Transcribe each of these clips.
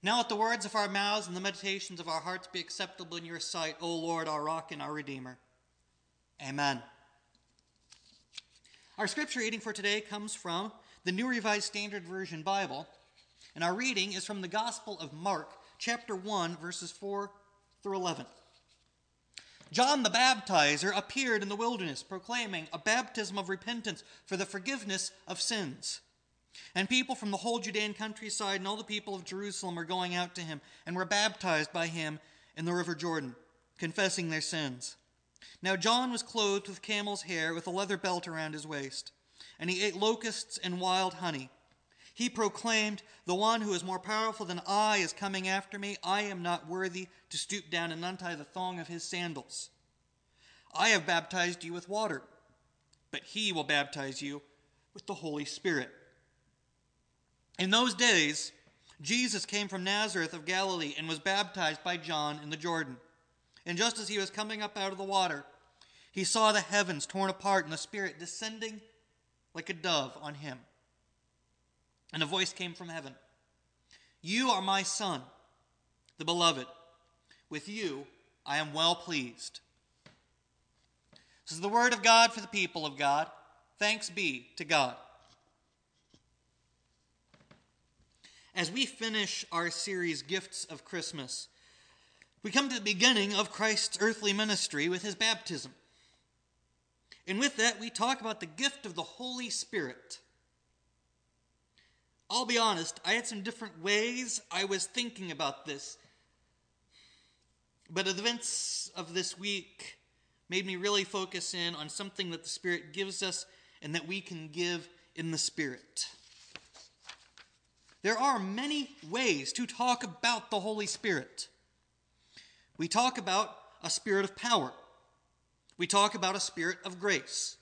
Now let the words of our mouths and the meditations of our hearts be acceptable in your sight, O Lord, our rock and our redeemer. Amen. Our scripture reading for today comes from the New Revised Standard Version Bible, and our reading is from the Gospel of Mark, chapter 1, verses 4 through 11. John the Baptizer appeared in the wilderness, proclaiming a baptism of repentance for the forgiveness of sins. And people from the whole Judean countryside and all the people of Jerusalem were going out to him and were baptized by him in the river Jordan, confessing their sins. Now John was clothed with camel's hair, with a leather belt around his waist, and he ate locusts and wild honey. He proclaimed, The one who is more powerful than I is coming after me. I am not worthy to stoop down and untie the thong of his sandals. I have baptized you with water, but he will baptize you with the Holy Spirit. In those days, Jesus came from Nazareth of Galilee and was baptized by John in the Jordan. And just as he was coming up out of the water, he saw the heavens torn apart and the Spirit descending like a dove on him. And a voice came from heaven You are my Son, the beloved. With you I am well pleased. This is the word of God for the people of God. Thanks be to God. As we finish our series, Gifts of Christmas, we come to the beginning of Christ's earthly ministry with his baptism. And with that, we talk about the gift of the Holy Spirit. I'll be honest, I had some different ways I was thinking about this. But events of this week made me really focus in on something that the Spirit gives us and that we can give in the Spirit. There are many ways to talk about the Holy Spirit. We talk about a spirit of power. We talk about a spirit of grace.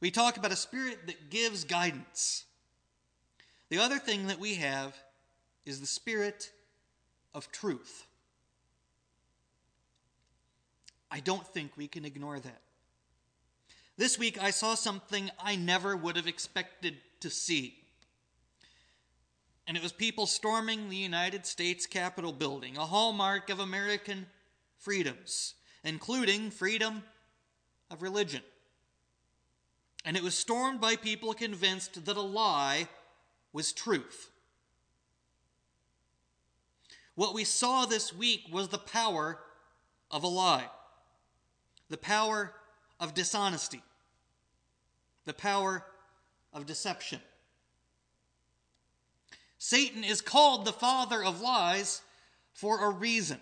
We talk about a spirit that gives guidance. The other thing that we have is the spirit of truth. I don't think we can ignore that. This week I saw something I never would have expected to see and it was people storming the United States Capitol building, a hallmark of American freedoms, including freedom of religion. And it was stormed by people convinced that a lie was truth. What we saw this week was the power of a lie, the power of dishonesty, the power of deception. Satan is called the father of lies for a reason.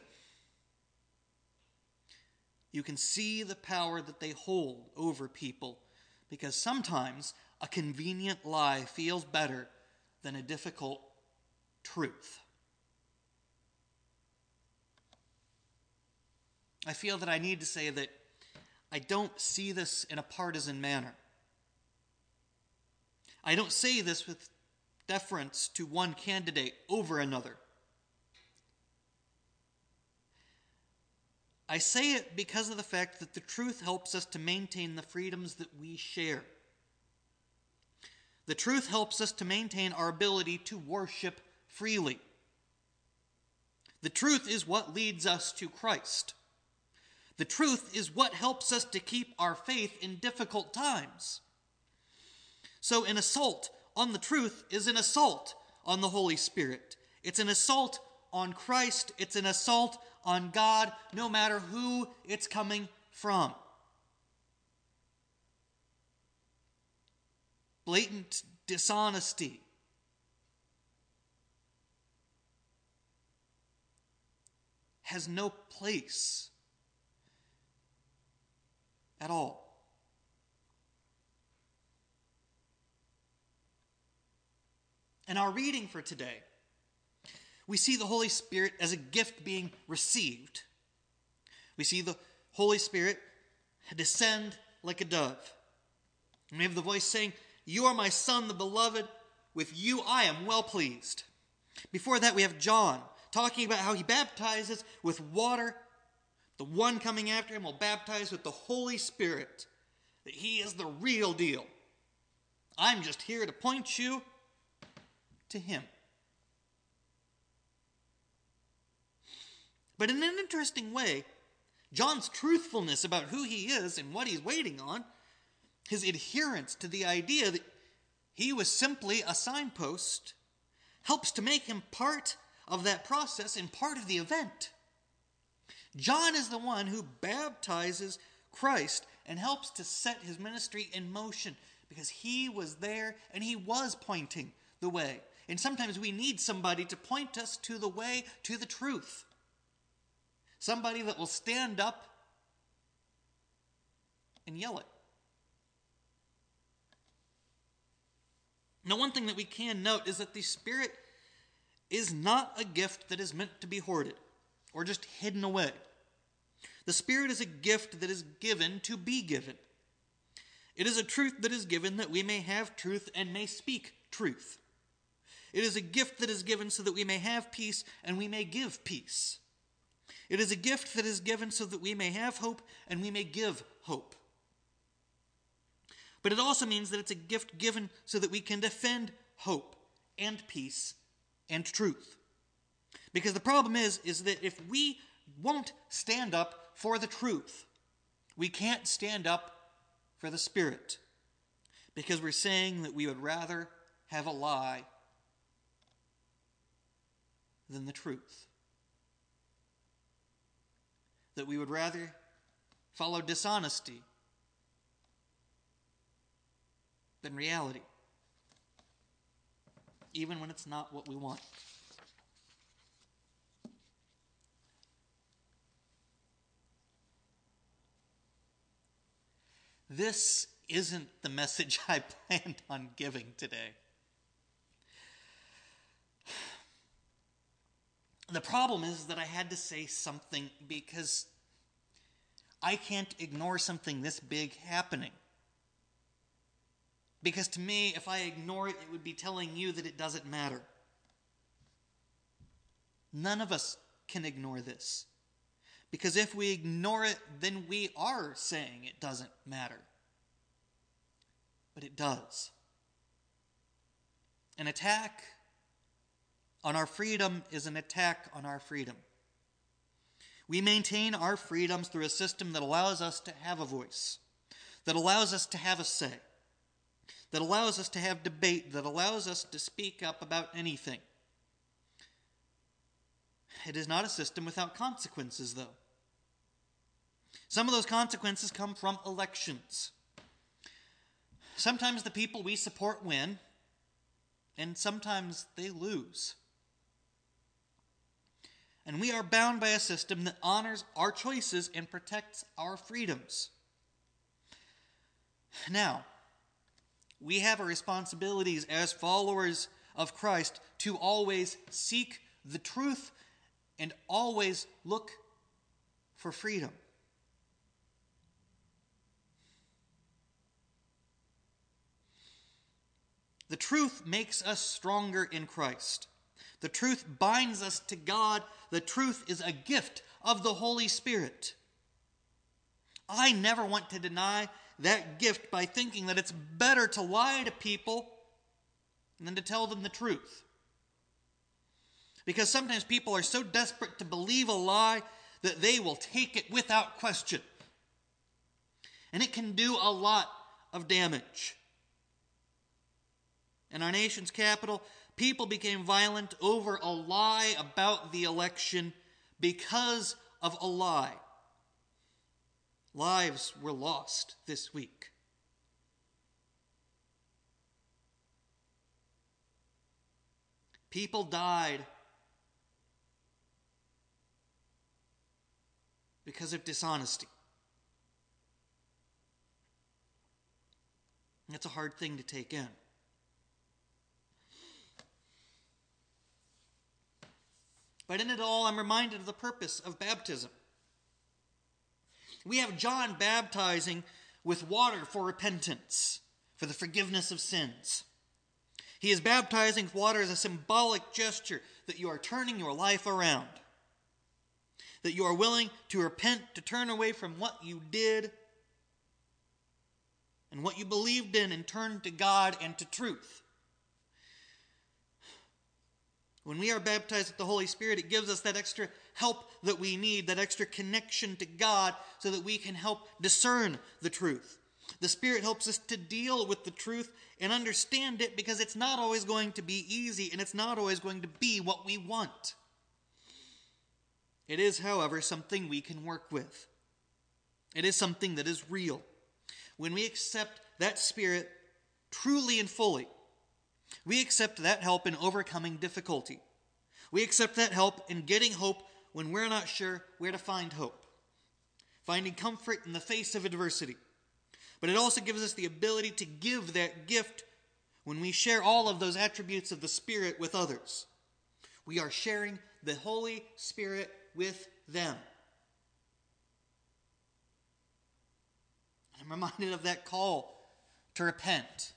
You can see the power that they hold over people because sometimes a convenient lie feels better than a difficult truth. I feel that I need to say that I don't see this in a partisan manner. I don't say this with deference to one candidate over another. I say it because of the fact that the truth helps us to maintain the freedoms that we share. The truth helps us to maintain our ability to worship freely. The truth is what leads us to Christ. The truth is what helps us to keep our faith in difficult times. So, an assault on the truth is an assault on the Holy Spirit. It's an assault on Christ. It's an assault on God, no matter who it's coming from. Blatant dishonesty. Has no place at all. In our reading for today, we see the Holy Spirit as a gift being received. We see the Holy Spirit descend like a dove. And we have the voice saying, You are my Son, the beloved. With you I am well pleased. Before that, we have John talking about how he baptizes with water. The one coming after him will baptize with the Holy Spirit, that he is the real deal. I'm just here to point you to him. But in an interesting way, John's truthfulness about who he is and what he's waiting on, his adherence to the idea that he was simply a signpost, helps to make him part of that process and part of the event. John is the one who baptizes Christ and helps to set his ministry in motion because he was there and he was pointing the way. And sometimes we need somebody to point us to the way, to the truth. Somebody that will stand up and yell it. Now, one thing that we can note is that the Spirit is not a gift that is meant to be hoarded or just hidden away. The Spirit is a gift that is given to be given. It is a truth that is given that we may have truth and may speak truth. It is a gift that is given so that we may have peace and we may give peace. It is a gift that is given so that we may have hope and we may give hope. But it also means that it's a gift given so that we can defend hope and peace and truth. Because the problem is is that if we won't stand up for the truth, we can't stand up for the spirit. Because we're saying that we would rather have a lie than the truth. That we would rather follow dishonesty than reality, even when it's not what we want. This isn't the message I planned on giving today. The problem is that I had to say something because I can't ignore something this big happening. Because to me, if I ignore it, it would be telling you that it doesn't matter. None of us can ignore this. Because if we ignore it, then we are saying it doesn't matter. But it does. An attack on our freedom is an attack on our freedom. We maintain our freedoms through a system that allows us to have a voice, that allows us to have a say that allows us to have debate, that allows us to speak up about anything. It is not a system without consequences, though. Some of those consequences come from elections. Sometimes the people we support win, and sometimes they lose. And we are bound by a system that honors our choices and protects our freedoms. Now, we have a responsibilities as followers of Christ to always seek the truth and always look for freedom. The truth makes us stronger in Christ. The truth binds us to God. The truth is a gift of the Holy Spirit. I never want to deny that gift by thinking that it's better to lie to people than to tell them the truth. Because sometimes people are so desperate to believe a lie that they will take it without question. And it can do a lot of damage. In our nation's capital, people became violent over a lie about the election because of a lie. Lives were lost this week. People died because of dishonesty. That's a hard thing to take in. But in it all, I'm reminded of the purpose of baptism. We have John baptizing with water for repentance, for the forgiveness of sins. He is baptizing with water as a symbolic gesture that you are turning your life around, that you are willing to repent, to turn away from what you did and what you believed in, and turn to God and to truth. When we are baptized with the Holy Spirit, it gives us that extra help that we need, that extra connection to God, so that we can help discern the truth. The Spirit helps us to deal with the truth and understand it because it's not always going to be easy and it's not always going to be what we want. It is, however, something we can work with. It is something that is real. When we accept that Spirit truly and fully, we accept that help in overcoming difficulty. We accept that help in getting hope when we're not sure where to find hope, finding comfort in the face of adversity. But it also gives us the ability to give that gift when we share all of those attributes of the Spirit with others. We are sharing the Holy Spirit with them. I'm reminded of that call to repent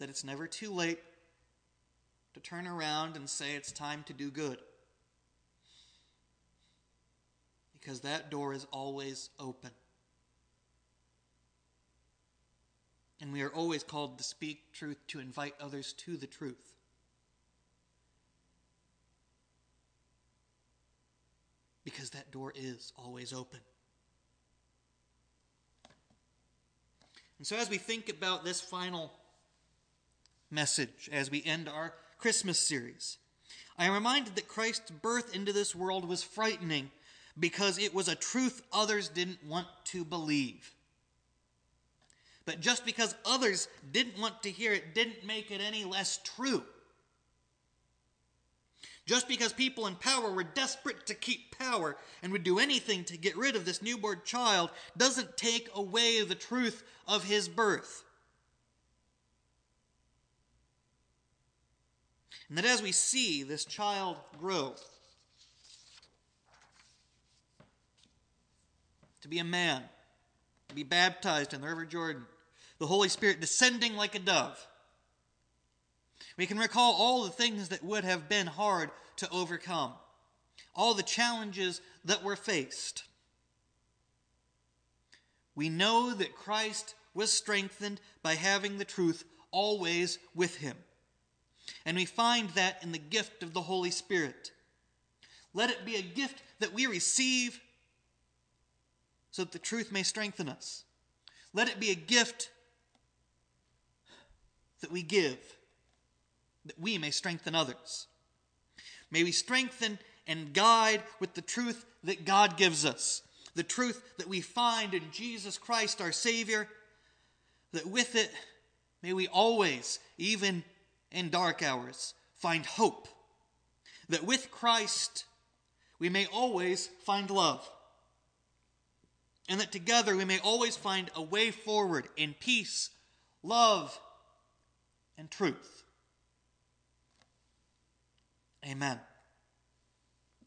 that it's never too late to turn around and say it's time to do good. Because that door is always open. And we are always called to speak truth, to invite others to the truth. Because that door is always open. And so, as we think about this final message as we end our Christmas series. I am reminded that Christ's birth into this world was frightening because it was a truth others didn't want to believe. But just because others didn't want to hear it didn't make it any less true. Just because people in power were desperate to keep power and would do anything to get rid of this newborn child doesn't take away the truth of his birth. And that as we see this child grow to be a man, to be baptized in the River Jordan, the Holy Spirit descending like a dove, we can recall all the things that would have been hard to overcome, all the challenges that were faced. We know that Christ was strengthened by having the truth always with him. And we find that in the gift of the Holy Spirit. Let it be a gift that we receive so that the truth may strengthen us. Let it be a gift that we give that we may strengthen others. May we strengthen and guide with the truth that God gives us, the truth that we find in Jesus Christ our Savior, that with it may we always, even in dark hours find hope, that with Christ we may always find love, and that together we may always find a way forward in peace, love, and truth. Amen.